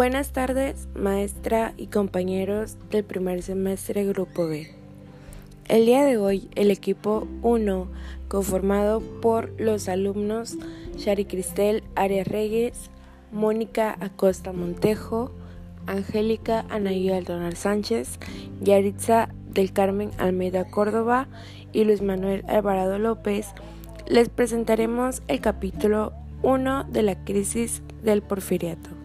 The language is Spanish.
Buenas tardes, maestra y compañeros del primer semestre Grupo B. El día de hoy, el equipo 1, conformado por los alumnos Shari Cristel Arias Reyes, Mónica Acosta Montejo, Angélica Anaí Aldonal Sánchez, Yaritza del Carmen Almeida Córdoba y Luis Manuel Alvarado López, les presentaremos el capítulo 1 de la crisis del porfiriato.